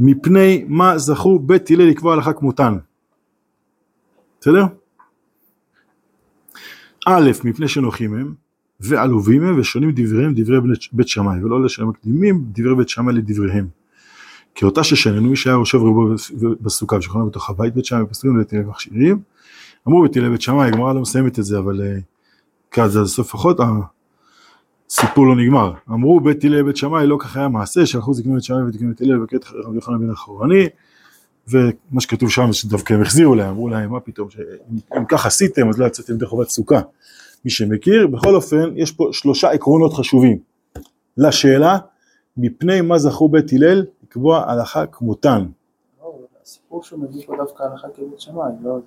מפני מה זכו בית הלל לקבוע הלכה כמותן. בסדר? א', מפני שנוחים הם, ועלובים הם, ושונים דבריהם דברי בית- שמאי, ולא אלה שמקדימים דברי בית שמאי לדבריהם. כי אותה ששננו, מי שהיה יושב רבו בסוכה ושוכנה בתוך הבית בית שמאי ופסולים לבית הלל מכשירים, אמרו בית הלל בית שמאי, הגמרא לא מסיימת את זה, אבל אה, כאן זה סוף החוד, הסיפור לא נגמר. אמרו בית הלל בית שמאי, לא כך היה מעשה, שהלכו זקנים בית שמאי ותקנים בית הלל וקט רבי יוחנן בן החורני, ומה שכתוב שם שדווקא הם החזירו להם, אמרו להם מה פתאום, אם כך עשיתם אז לא יצאתם ידי חובת סוכה. מי שמכיר, בכל אופן יש פה שלושה עקרונות חשובים לשאלה מפני מה זכו בית הלל לקבוע הלכה כמותן. לא, הסיפור שהוא מביא פה דווקא הלכה כבית שמאי, לא,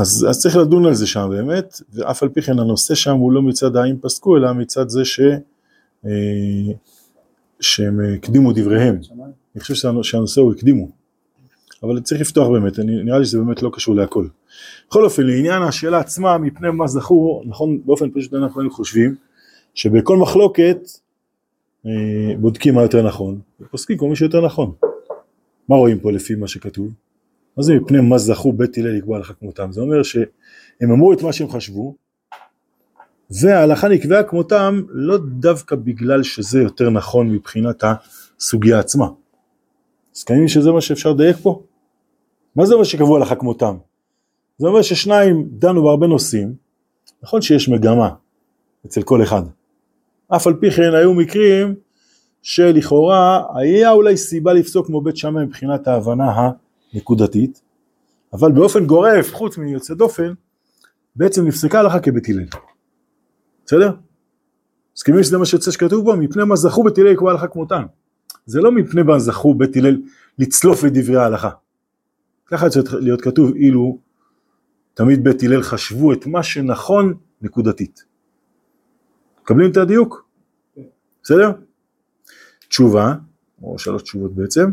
אז, אז צריך לדון על זה שם באמת, ואף על פי כן הנושא שם הוא לא מצד האם פסקו, אלא מצד זה ש, אה, שהם הקדימו דבריהם. אני חושב שהנ- שהנושא הוא הקדימו. אבל צריך לפתוח באמת, אני, נראה לי שזה באמת לא קשור להכל. בכל אופן, לעניין השאלה עצמה, מפני מה זכו, נכון, באופן פשוט אנחנו היינו חושבים, שבכל מחלוקת אה, בודקים מה יותר נכון, ופוסקים כל מי שיותר נכון. מה רואים פה לפי מה שכתוב? מה זה מפני מה זכו בית הלל לקבוע הלכה כמותם? זה אומר שהם אמרו את מה שהם חשבו, וההלכה נקבעה כמותם לא דווקא בגלל שזה יותר נכון מבחינת הסוגיה עצמה. מסכימים שזה מה שאפשר לדייק פה? מה זה אומר שקבעו הלכה כמותם? זה אומר ששניים דנו בהרבה נושאים, נכון שיש מגמה אצל כל אחד. אף על פי כן היו מקרים שלכאורה היה אולי סיבה לפסוק כמו בית שמאי מבחינת ההבנה הנקודתית, אבל באופן גורף, חוץ מיוצא דופן, בעצם נפסקה הלכה כבית הלל. בסדר? מסכימים שזה מה שיוצא שכתוב פה? מפני מה זכו בית הלל לקבוע הלכה כמותן. זה לא מפני מה זכו בית הלל לצלוף את דברי ההלכה. ככה צריך להיות כתוב אילו תמיד בית הלל חשבו את מה שנכון נקודתית. מקבלים את הדיוק? בסדר? תשובה, או שלוש תשובות בעצם,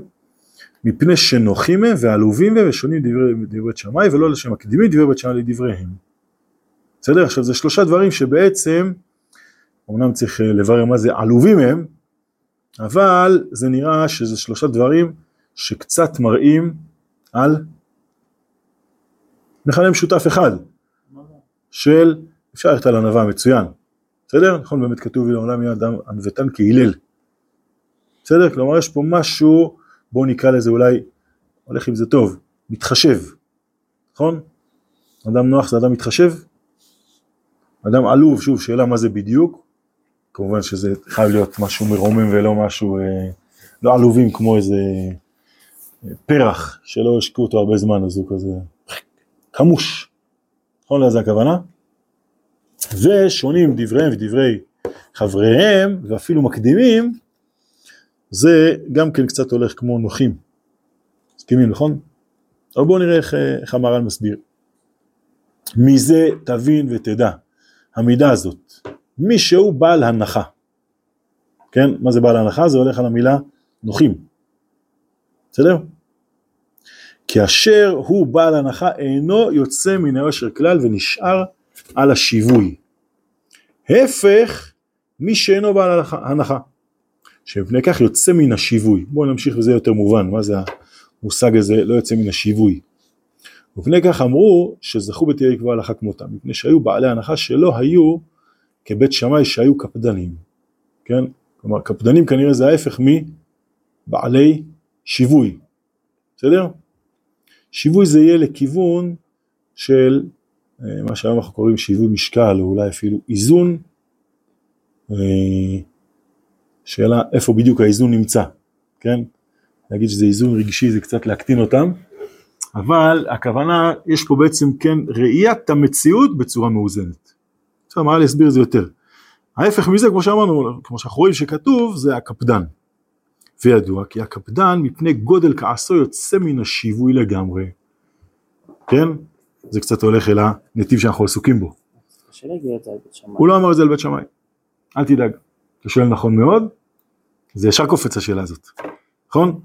מפני שנוחים הם ועלובים הם ושונים דברי, דברי בית שמאי ולא שמקדימים דברי בית שמאי לדבריהם. בסדר? עכשיו זה שלושה דברים שבעצם, אמנם צריך אה, לברר מה זה עלובים הם, אבל זה נראה שזה שלושה דברים שקצת מראים על מכנה משותף אחד? של, אפשר ללכת על ענווה מצוין, בסדר? נכון באמת כתוב לעולם יהיה אדם ענוותן כהלל, בסדר? כלומר יש פה משהו, בואו נקרא לזה אולי, הולך עם זה טוב, מתחשב, נכון? אדם נוח זה אדם מתחשב? אדם עלוב, שוב שאלה מה זה בדיוק, כמובן שזה חייב להיות משהו מרומם ולא משהו, אה, לא עלובים כמו איזה אה, פרח שלא השקעו אותו הרבה זמן אז הוא כזה חמוש, נכון לזה הכוונה? ושונים דבריהם ודברי חבריהם ואפילו מקדימים זה גם כן קצת הולך כמו נוחים, מסכימים נכון? אבל בואו נראה איך, אה, איך המהר"ל מסביר. מזה תבין ותדע, המידה הזאת, מי שהוא בעל הנחה, כן? מה זה בעל הנחה? זה הולך על המילה נוחים, בסדר? כי אשר הוא בעל הנחה אינו יוצא מן היושר כלל ונשאר על השיווי. הפך מי שאינו בעל הנחה- שמפני כך יוצא מן השיווי. בואו נמשיך וזה יותר מובן, מה זה המושג הזה לא יוצא מן השיווי. ומפני כך אמרו שזכו בתהיה לקבוע הלכה כמותם, מפני שהיו בעלי הנחה שלא היו כבית שמאי שהיו קפדנים, כן? כלומר קפדנים כנראה זה ההפך מבעלי שיווי, בסדר? שיווי זה יהיה לכיוון של אה, מה שהיום אנחנו קוראים שיווי משקל או אולי אפילו איזון, אה, שאלה איפה בדיוק האיזון נמצא, כן? להגיד שזה איזון רגשי זה קצת להקטין אותם, אבל הכוונה, יש פה בעצם כן ראיית המציאות בצורה מאוזנת. עכשיו מה להסביר את זה יותר. ההפך מזה, כמו שאמרנו, כמו שאנחנו רואים שכתוב, זה הקפדן. וידוע כי הקפדן מפני גודל כעסו יוצא מן השיווי לגמרי. כן? זה קצת הולך אל הנתיב שאנחנו עסוקים בו. הוא לא אמר את זה על בית שמאי. אל תדאג. אתה שואל נכון מאוד, זה ישר קופץ השאלה הזאת. נכון?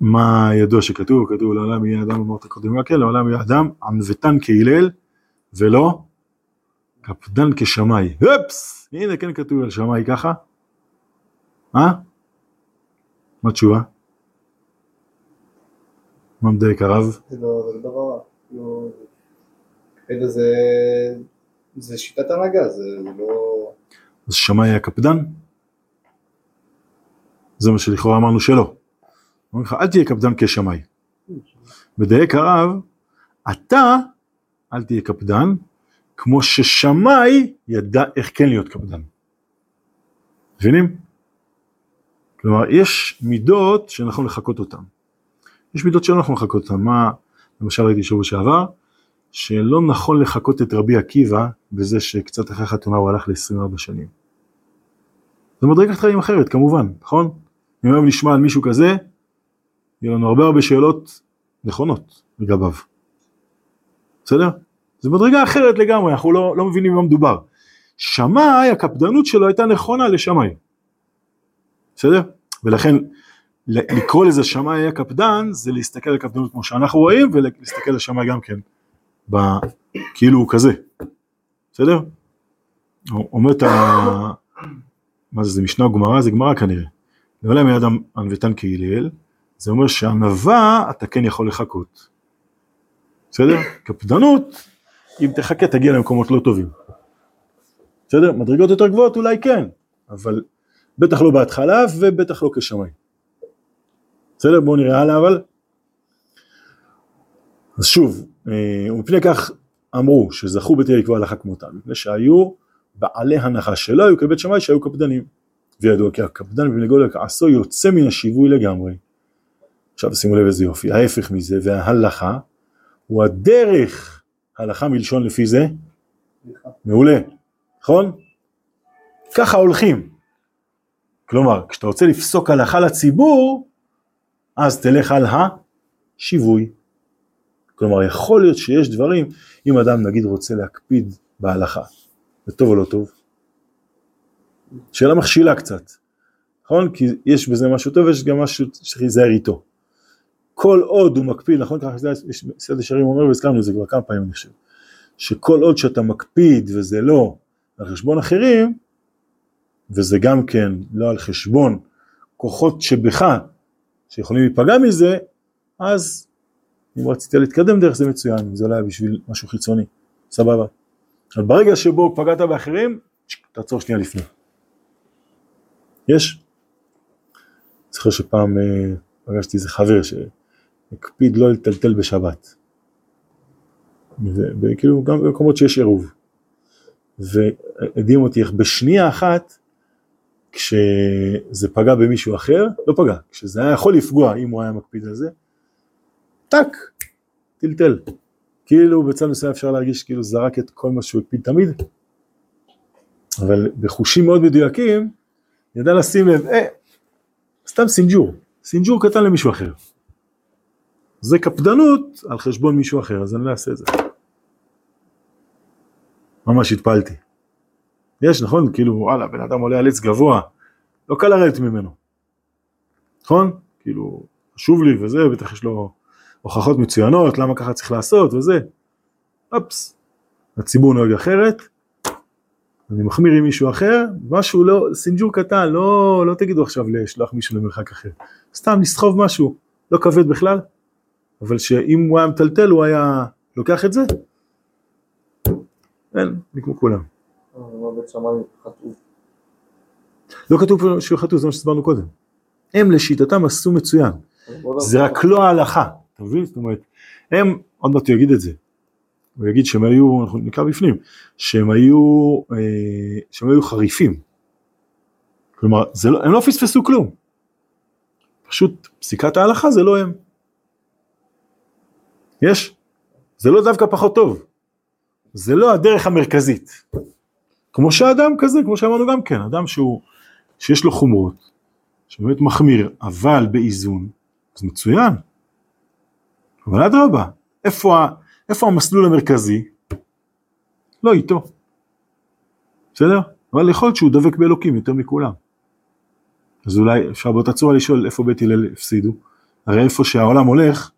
מה ידוע שכתוב? כתוב לעולם יהיה אדם אמרת קודם כן, לעולם יהיה אדם ענוותן כהלל ולא קפדן כשמאי. הפס! הנה כן כתוב על שמאי ככה. אה? מה התשובה? מה מדייק הרב? זה לא לא דבר רע. אלא זה, שיטת הנהגה, זה לא... אז שמאי היה קפדן? זה מה שלכאורה אמרנו שלא. אומרים לך, אל תהיה קפדן כשמאי. מדייק הרב, אתה אל תהיה קפדן, כמו ששמאי ידע איך כן להיות קפדן. מבינים? כלומר, יש מידות שנכון לחקות אותן. יש מידות שלא נכון לחקות אותן. מה, למשל ראיתי שבוע שעבר, שלא נכון לחקות את רבי עקיבא בזה שקצת אחרי החתונה הוא הלך ל-24 שנים. זה מדרגת חיים אחרת כמובן, נכון? אם היום נשמע על מישהו כזה, יהיו לנו הרבה הרבה שאלות נכונות לגביו. בסדר? זה מדרגה אחרת לגמרי, אנחנו לא, לא מבינים מה מדובר. שמאי, הקפדנות שלו הייתה נכונה לשמאי. בסדר? ולכן לקרוא לזה שמאי היה קפדן, זה להסתכל על קפדנות כמו שאנחנו רואים, ולהסתכל על שמאי גם כן, ב, כאילו הוא כזה. בסדר? אומרת ה... מה זה, זה משנה או גמרא? זה גמרא כנראה. לעולם יד ענוותן כהלל, זה אומר שענווה אתה כן יכול לחכות. בסדר? קפדנות, אם תחכה תגיע למקומות לא טובים. בסדר? מדרגות יותר גבוהות אולי כן, אבל בטח לא בהתחלה ובטח לא כשמיים. בסדר? בואו נראה הלאה אבל. אז שוב, אה, ומפני כך אמרו שזכו בתהיה לקבוע הלכה כמותם, מפני שהיו בעלי הנחה שלא היו כבית שמאי שהיו קפדנים. וידוע כי הקפדן בנגול כעסו יוצא מן השיווי לגמרי. עכשיו שימו לב איזה יופי, ההפך מזה וההלכה הוא הדרך, הלכה מלשון לפי זה, מעולה, נכון? ככה הולכים. כלומר, כשאתה רוצה לפסוק הלכה לציבור, אז תלך על השיווי. כלומר, יכול להיות שיש דברים, אם אדם נגיד רוצה להקפיד בהלכה, זה טוב או לא טוב? שאלה מכשילה קצת, נכון? כי יש בזה משהו טוב ויש גם משהו שצריך להיזהר איתו. כל עוד הוא מקפיד, נכון? ככה סייד ישרים אומר והזכרנו את זה כבר כמה פעמים אני חושב, שכל עוד שאתה מקפיד וזה לא על חשבון אחרים, וזה גם כן לא על חשבון כוחות שבך שיכולים להיפגע מזה, אז אם רצית להתקדם דרך זה מצוין, אם זה לא היה בשביל משהו חיצוני, סבבה. אבל ברגע שבו פגעת באחרים, תעצור שנייה לפני. יש? זוכר שפעם אה, פגשתי איזה חבר שהקפיד לא לטלטל בשבת. וכאילו גם במקומות שיש עירוב. והדהים אותי איך בשנייה אחת, כשזה פגע במישהו אחר, לא פגע, כשזה היה יכול לפגוע אם הוא היה מקפיד על זה, טאק, טלטל. כאילו בצד מסוים אפשר להרגיש כאילו זרק את כל מה שהוא הקפיד תמיד, אבל בחושים מאוד מדויקים, ידע לשים לב, אה, סתם סינג'ור, סינג'ור קטן למישהו אחר. זה קפדנות על חשבון מישהו אחר, אז אני לא אעשה את זה. ממש התפעלתי. יש, נכון? כאילו, וואלה, בן אדם עולה על עץ גבוה, לא קל לרדת ממנו. נכון? כאילו, חשוב לי וזה, בטח יש לו הוכחות מצוינות, למה ככה צריך לעשות וזה. אופס, הציבור נוהג אחרת, אני מחמיר עם מישהו אחר, משהו לא, סינג'ור קטן, לא, לא תגידו עכשיו לשלוח מישהו למרחק אחר, סתם לסחוב משהו, לא כבד בכלל, אבל שאם הוא היה מטלטל הוא היה לוקח את זה, אין, אני כמו כולם. לא כתוב שהוא חטוף, זה מה שהסברנו קודם. הם לשיטתם עשו מצוין, זה רק לא ההלכה, אתה מבין? זאת אומרת, הם, עוד מעט הוא יגיד את זה, הוא יגיד שהם היו, אנחנו נקרא בפנים, שהם היו, אה, שהם היו חריפים. כלומר, לא, הם לא פספסו כלום. פשוט פסיקת ההלכה זה לא הם. יש? זה לא דווקא פחות טוב. זה לא הדרך המרכזית. כמו שאדם כזה, כמו שאמרנו גם כן, אדם שהוא, שיש לו חומרות, שבאמת מחמיר, אבל באיזון, זה מצוין. אבל אדרבה, איפה, איפה המסלול המרכזי? לא איתו. בסדר? אבל יכול להיות שהוא דבק באלוקים יותר מכולם. אז אולי אפשר באותה צורה לשאול איפה בית הלל הפסידו. הרי איפה שהעולם הולך,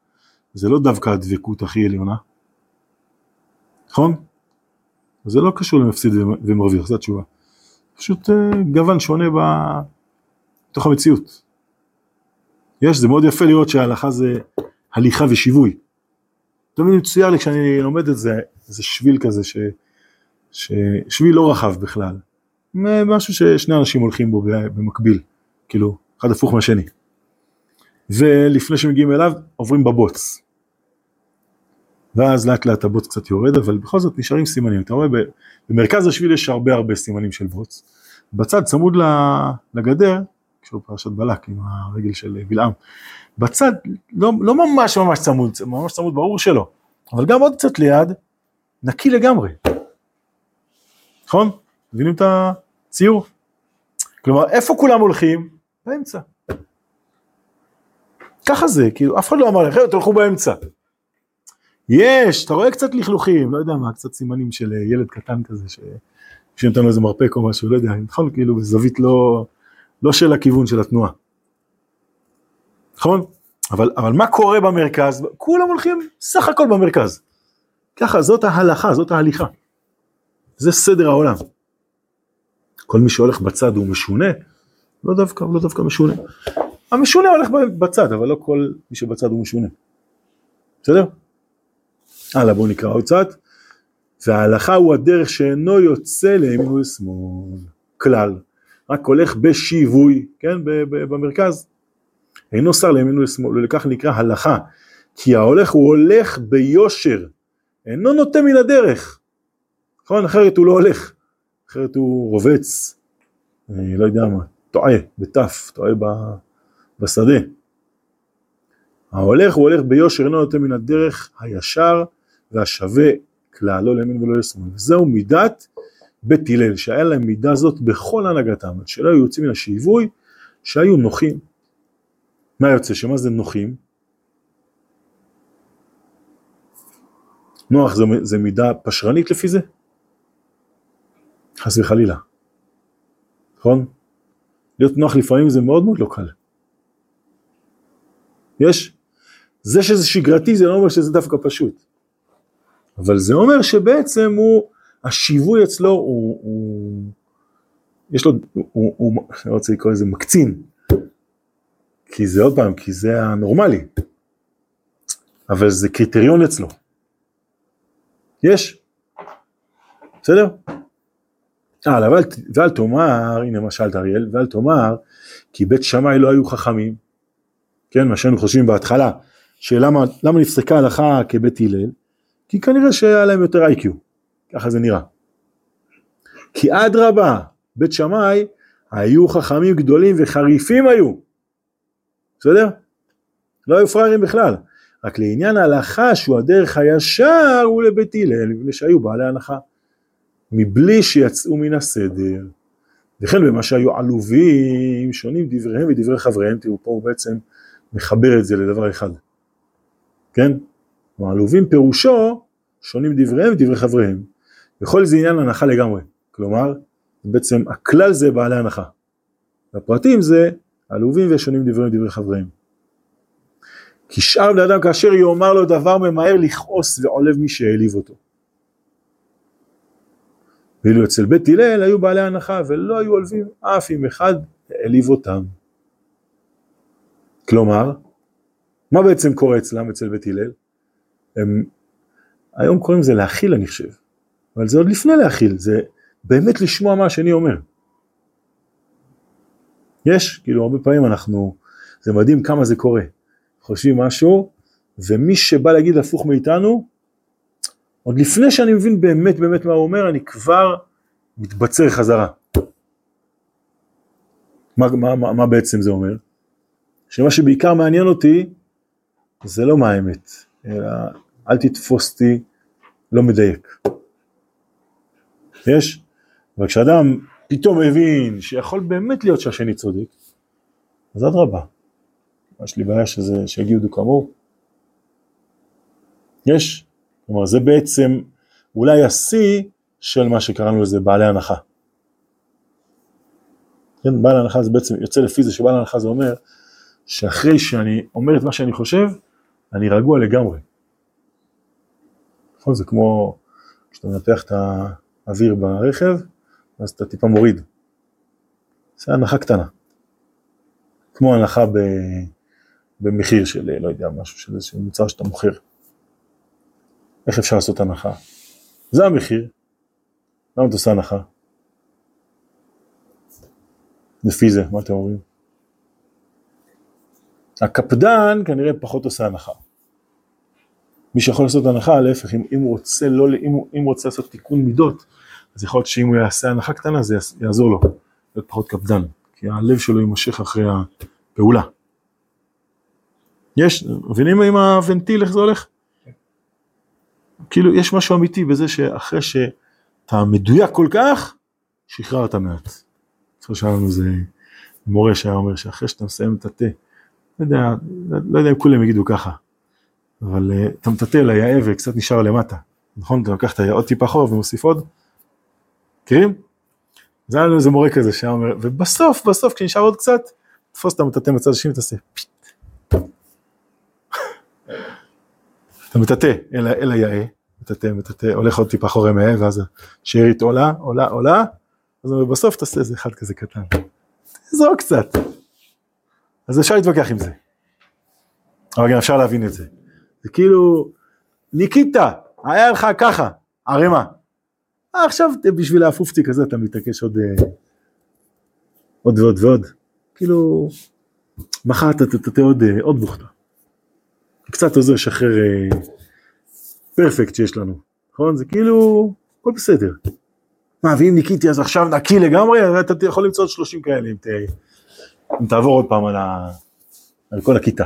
זה לא דווקא הדבקות הכי עליונה. נכון? זה לא קשור למפסיד ומרוויח, זו התשובה. פשוט אה, גוון שונה בתוך המציאות. יש, זה מאוד יפה לראות שההלכה זה הליכה ושיווי. תמיד מצויר לי כשאני לומד את זה, זה שביל כזה, ש, ש, שביל לא רחב בכלל. משהו ששני אנשים הולכים בו במקביל, כאילו, אחד הפוך מהשני. ולפני שמגיעים אליו, עוברים בבוץ. ואז לאט לאט הבוץ קצת יורד, אבל בכל זאת נשארים סימנים. אתה רואה, במרכז השביל יש הרבה הרבה סימנים של בוץ. בצד, צמוד לגדר, קשור פרשת בלק עם הרגל של בלעם, בצד, לא, לא ממש ממש צמוד, ממש צמוד ברור שלא, אבל גם עוד קצת ליד, נקי לגמרי. נכון? מבינים את הציור? כלומר, איפה כולם הולכים? באמצע. ככה זה, כאילו, אף אחד לא אמר לכם, תלכו באמצע. יש, אתה רואה קצת לכלוכים, לא יודע מה, קצת סימנים של ילד קטן כזה, שנותן לו איזה מרפק או משהו, לא יודע, נכון, כאילו, בזווית לא, לא של הכיוון של התנועה. נכון? אבל, אבל מה קורה במרכז? כולם הולכים סך הכל במרכז. ככה, זאת ההלכה, זאת ההליכה. זה סדר העולם. כל מי שהולך בצד הוא משונה? לא דווקא, לא דווקא משונה. המשונה הולך בצד, אבל לא כל מי שבצד הוא משונה. בסדר? הלאה, בואו נקרא עוד קצת. וההלכה הוא הדרך שאינו יוצא לימין ולשמאל, כלל, רק הולך בשיווי, כן, במרכז. אינו שר לימין ולשמאל, ולכך נקרא הלכה, כי ההולך הוא הולך ביושר, אינו נוטה מן הדרך. נכון? אחרת הוא לא הולך, אחרת הוא רובץ, אני לא יודע מה, טועה, בתף, טועה בשדה. ההולך הוא הולך ביושר, אינו נוטה מן הדרך הישר והשווה כלל, לא לימין ולא לשמאל. וזהו מידת בית הלל, שהיה להם מידה זאת בכל הנהגתם, שלא היו יוצאים מן השיווי, שהיו נוחים. מה יוצא? שמה זה נוחים? נוח זה, זה מידה פשרנית לפי זה? חס וחלילה. נכון? להיות נוח לפעמים זה מאוד מאוד לא קל. יש? זה שזה שגרתי זה לא אומר שזה דווקא פשוט. אבל זה אומר שבעצם הוא, השיווי אצלו הוא, הוא יש לו, הוא, הוא, הוא אני רוצה לקרוא לזה מקצין, כי זה עוד פעם, כי זה הנורמלי, אבל זה קריטריון אצלו. יש, בסדר? אה, ואל, ואל תאמר, הנה מה שאלת אריאל, ואל תאמר, כי בית שמאי לא היו חכמים, כן, מה שהיינו חושבים בהתחלה, שלמה נפסקה הלכה כבית הלל, כי כנראה שהיה להם יותר איי-קיו, ככה זה נראה. כי אדרבה, בית שמאי היו חכמים גדולים וחריפים היו, בסדר? לא היו פראיירים בכלל, רק לעניין ההלכה שהוא הדרך הישר הוא לבית הלל, מפני שהיו בעלי הנחה, מבלי שיצאו מן הסדר. וכן במה שהיו עלובים, שונים דבריהם ודברי חבריהם, תראו פה הוא בעצם מחבר את זה לדבר אחד, כן? מעלובים פירושו שונים דבריהם ודברי חבריהם. וכל זה עניין הנחה לגמרי. כלומר, בעצם הכלל זה בעלי הנחה. והפרטים זה עלובים ושונים דבריהם ודברי חבריהם. כי שאר בני אדם כאשר יאמר לו דבר ממהר לכעוס ועולב מי שהעליב אותו. ואילו אצל בית הלל היו בעלי הנחה ולא היו עולבים אף אם אחד העליב אותם. כלומר, מה בעצם קורה אצלם אצל בית הלל? הם היום קוראים לזה להכיל אני חושב, אבל זה עוד לפני להכיל, זה באמת לשמוע מה השני אומר. יש, כאילו הרבה פעמים אנחנו, זה מדהים כמה זה קורה. חושבים משהו, ומי שבא להגיד הפוך מאיתנו, עוד לפני שאני מבין באמת באמת מה הוא אומר, אני כבר מתבצר חזרה. מה, מה, מה, מה בעצם זה אומר? שמה שבעיקר מעניין אותי, זה לא מה האמת, אלא אל תתפוס אותי לא מדייק. יש? אבל כשאדם פתאום הבין שיכול באמת להיות שהשני צודק, אז אדרבה. יש לי בעיה שזה, שיגידו כאמור. יש. כלומר זה בעצם אולי השיא של מה שקראנו לזה בעלי הנחה. כן, בעל הנחה זה בעצם יוצא לפי זה שבעל הנחה זה אומר שאחרי שאני אומר את מה שאני חושב, אני רגוע לגמרי. נכון? זה כמו כשאתה מנתח את האוויר ברכב, אז אתה טיפה מוריד. זה הנחה קטנה. כמו הנחה במחיר של, לא יודע, משהו של איזשהו מוצר שאתה מוכר. איך אפשר לעשות הנחה? זה המחיר, למה אתה עושה הנחה? לפי זה, מה אתם אומרים? הקפדן כנראה פחות עושה הנחה. מי שיכול לעשות הנחה, להפך, אם, אם רוצה לא, אם, אם רוצה לעשות תיקון מידות, אז יכול להיות שאם הוא יעשה הנחה קטנה זה יעז- יעזור לו, להיות פחות קפדן, כי הלב שלו יימשך אחרי הפעולה. יש, מבינים עם הוונטיל איך זה הולך? כאילו יש משהו אמיתי בזה שאחרי שאתה מדויק כל כך, שחררת מעט. עכשיו שהיה לנו איזה מורה שהיה אומר שאחרי שאתה מסיים את התה, לא יודע, לא יודע אם כולם יגידו ככה, אבל uh, אתה מטאטא ליאה וקצת נשאר למטה, נכון? אתה לוקח את היאה עוד טיפה אחורה ומוסיף עוד, מכירים? זה היה לנו איזה מורה כזה שהיה אומר, ובסוף, בסוף כשנשאר עוד קצת, תפוס את המטאטא מצד השני ותעשה פיט. אתה מטאטא אל, אל היעה, מטאטא, מטאטא, הולך עוד טיפה אחורה מהיעה, ואז השארית עולה, עולה, עולה, אז בסוף תעשה איזה אחד כזה קטן. תזרוק קצת. אז אפשר להתווכח עם זה. אבל גם אפשר להבין את זה. זה כאילו, ניקית, היה לך ככה, ערימה. אה, עכשיו בשביל האפופציק הזה אתה מתעקש עוד, אה, עוד ועוד ועוד. כאילו, מחר אתה תטה עוד, אה, עוד בוכתה. קצת עוזר לשחרר אה, פרפקט שיש לנו, נכון? זה כאילו, הכל בסדר. מה, ואם ניקיתי אז עכשיו נקי לגמרי, אתה יכול למצוא עוד 30 כאלה אם, ת, אם תעבור עוד פעם על, ה, על כל הכיתה.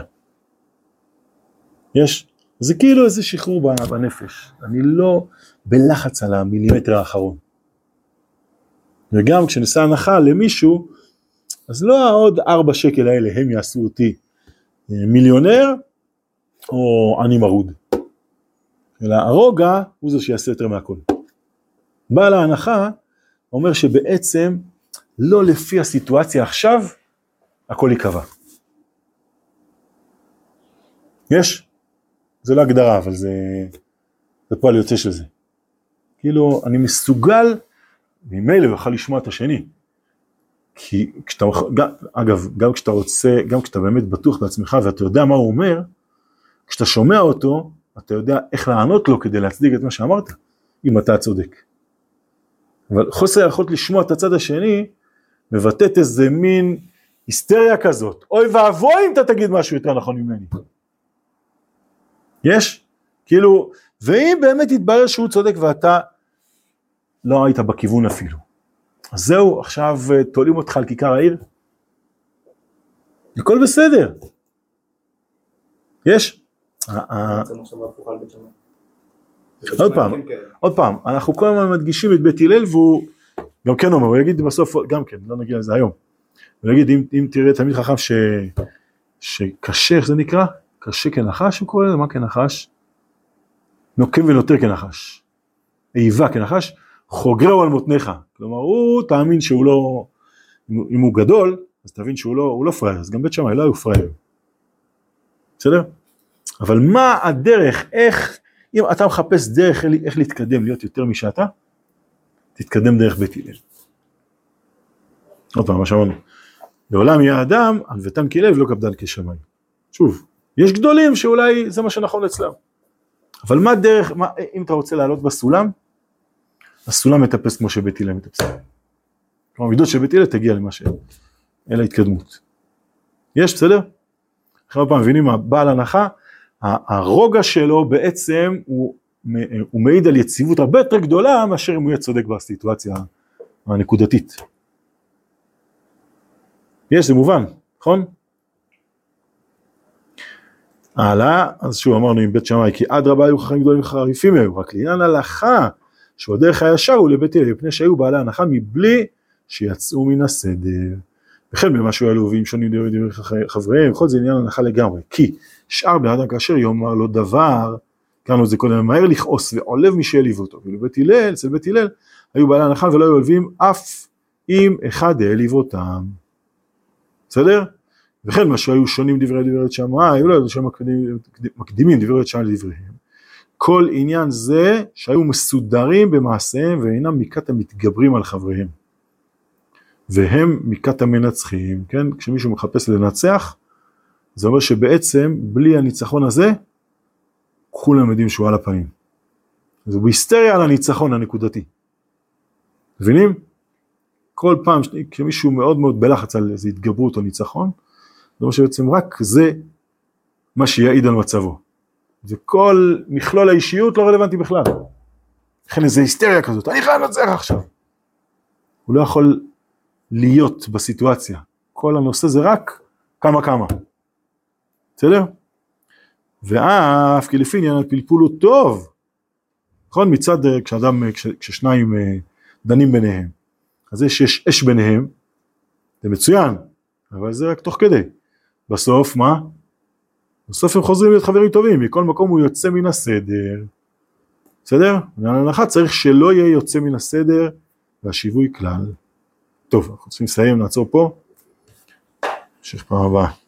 יש? זה כאילו איזה שחרור בנפש. אני לא בלחץ על המילימטר האחרון. וגם כשנעשה הנחה למישהו, אז לא העוד ארבע שקל האלה הם יעשו אותי אה, מיליונר או עני מרוד. אלא הרוגע הוא זה שיעשה יותר מהכל. בעל ההנחה אומר שבעצם לא לפי הסיטואציה עכשיו הכל ייקבע. יש? זה לא הגדרה אבל זה, זה פועל יוצא של זה. כאילו אני מסוגל ממילא יוכל לשמוע את השני. כי כשאתה, גם, אגב, גם כשאתה רוצה, גם כשאתה באמת בטוח בעצמך ואתה יודע מה הוא אומר, כשאתה שומע אותו, אתה יודע איך לענות לו כדי להצדיק את מה שאמרת, אם אתה צודק. אבל חוסר היכולת לשמוע את הצד השני, מבטאת איזה מין היסטריה כזאת. אוי ואבוי אם אתה תגיד משהו יותר נכון ממני. יש? כאילו, ואם באמת יתברר שהוא צודק ואתה לא היית בכיוון אפילו. אז זהו, עכשיו אה, תולים אותך על כיכר העיר? הכל בסדר. יש? ה- ה- בעצם עכשיו הפוך על בית שמאי. עוד פעם. עוד פעם, אנחנו כל הזמן מדגישים את בית הלל והוא גם כן אומר, הוא יגיד בסוף, גם כן, לא נגיע לזה היום. הוא יגיד, אם, תראה תלמיד חכם שקשה, איך זה נקרא? קשה כנחש הוא קורא לזה? מה כנחש? נוקם ונותר כנחש. איבה כנחש, חוגרהו על מותניך. כלומר, הוא תאמין שהוא לא, אם, הוא- גדול, אז תבין שהוא לא, לא פראייר, אז גם בית שמאי לא היו פראיירים. בסדר? אבל מה הדרך, איך, אם אתה מחפש דרך איך להתקדם, להיות יותר משאתה, תתקדם דרך בית הלל. עוד פעם, מה שאמרנו, לעולם יהיה אדם, ענוותן כלב, לא קפדן כשמיים. שוב, יש גדולים שאולי זה מה שנכון אצלם. אבל מה דרך, מה, אם אתה רוצה לעלות בסולם, הסולם מטפס כמו שבית הלל מטפס. כלומר, מידות של בית הלל תגיע למה ש... אל ההתקדמות. יש, בסדר? עכשיו פעם מבינים, הבעל הנחה, ה- הרוגע שלו בעצם הוא, הוא מעיד על יציבות הרבה יותר גדולה מאשר אם הוא יהיה צודק בסיטואציה הנקודתית. יש, זה מובן, נכון? הלאה, אז שוב אמרנו עם בית שמאי, כי אדרבה היו חכמים גדולים וחריפים היו, רק לעניין הלכה, שהוא הדרך הישר הוא לבית הלל, מפני שהיו בעלי הנחה מבלי שיצאו מן הסדר. וכן במה שהוא ואם שונים דברי דברי חבריהם, כל זה עניין הנחה לגמרי, כי שאר בן אדם כאשר יאמר לו דבר, קראנו את זה קודם, ממהר לכעוס ועולב מי שהעליבו אותו, ואילו בית הלל, אצל בית הלל, היו בעלי הנחה ולא היו עולבים אף אם אחד העליב אותם. בסדר? וכן מה שהיו שונים דברי דברי שמאי, היו לא שם מקדימים, דברי שמאי לדבריהם. כל עניין זה שהיו מסודרים במעשיהם ואינם מכת המתגברים על חבריהם. והם מכת המנצחים, כן? כשמישהו מחפש לנצח, זה אומר שבעצם בלי הניצחון הזה, כולם יודעים שהוא על הפנים. הוא בהיסטריה על הניצחון הנקודתי. מבינים? כל פעם כשמישהו מאוד מאוד בלחץ על איזו התגברות או ניצחון, זה אומר שבעצם רק זה מה שיעיד על מצבו. וכל מכלול האישיות לא רלוונטי בכלל. לכן איזו היסטריה כזאת, אני חייב לנצח עכשיו. הוא לא יכול להיות בסיטואציה. כל הנושא זה רק כמה כמה. בסדר? ואף כי לפי עניין הפלפול הוא טוב. נכון? מצד, אה, כשאדם, אה, כש, כששניים אה, דנים ביניהם, אז זה שיש אש ביניהם, זה מצוין, אבל זה רק תוך כדי. בסוף מה? בסוף הם חוזרים להיות חברים טובים, מכל מקום הוא יוצא מן הסדר. בסדר? להנחה צריך שלא יהיה יוצא מן הסדר והשיווי כלל. טוב, אנחנו צריכים לסיים, נעצור פה. נמשיך פעם הבאה.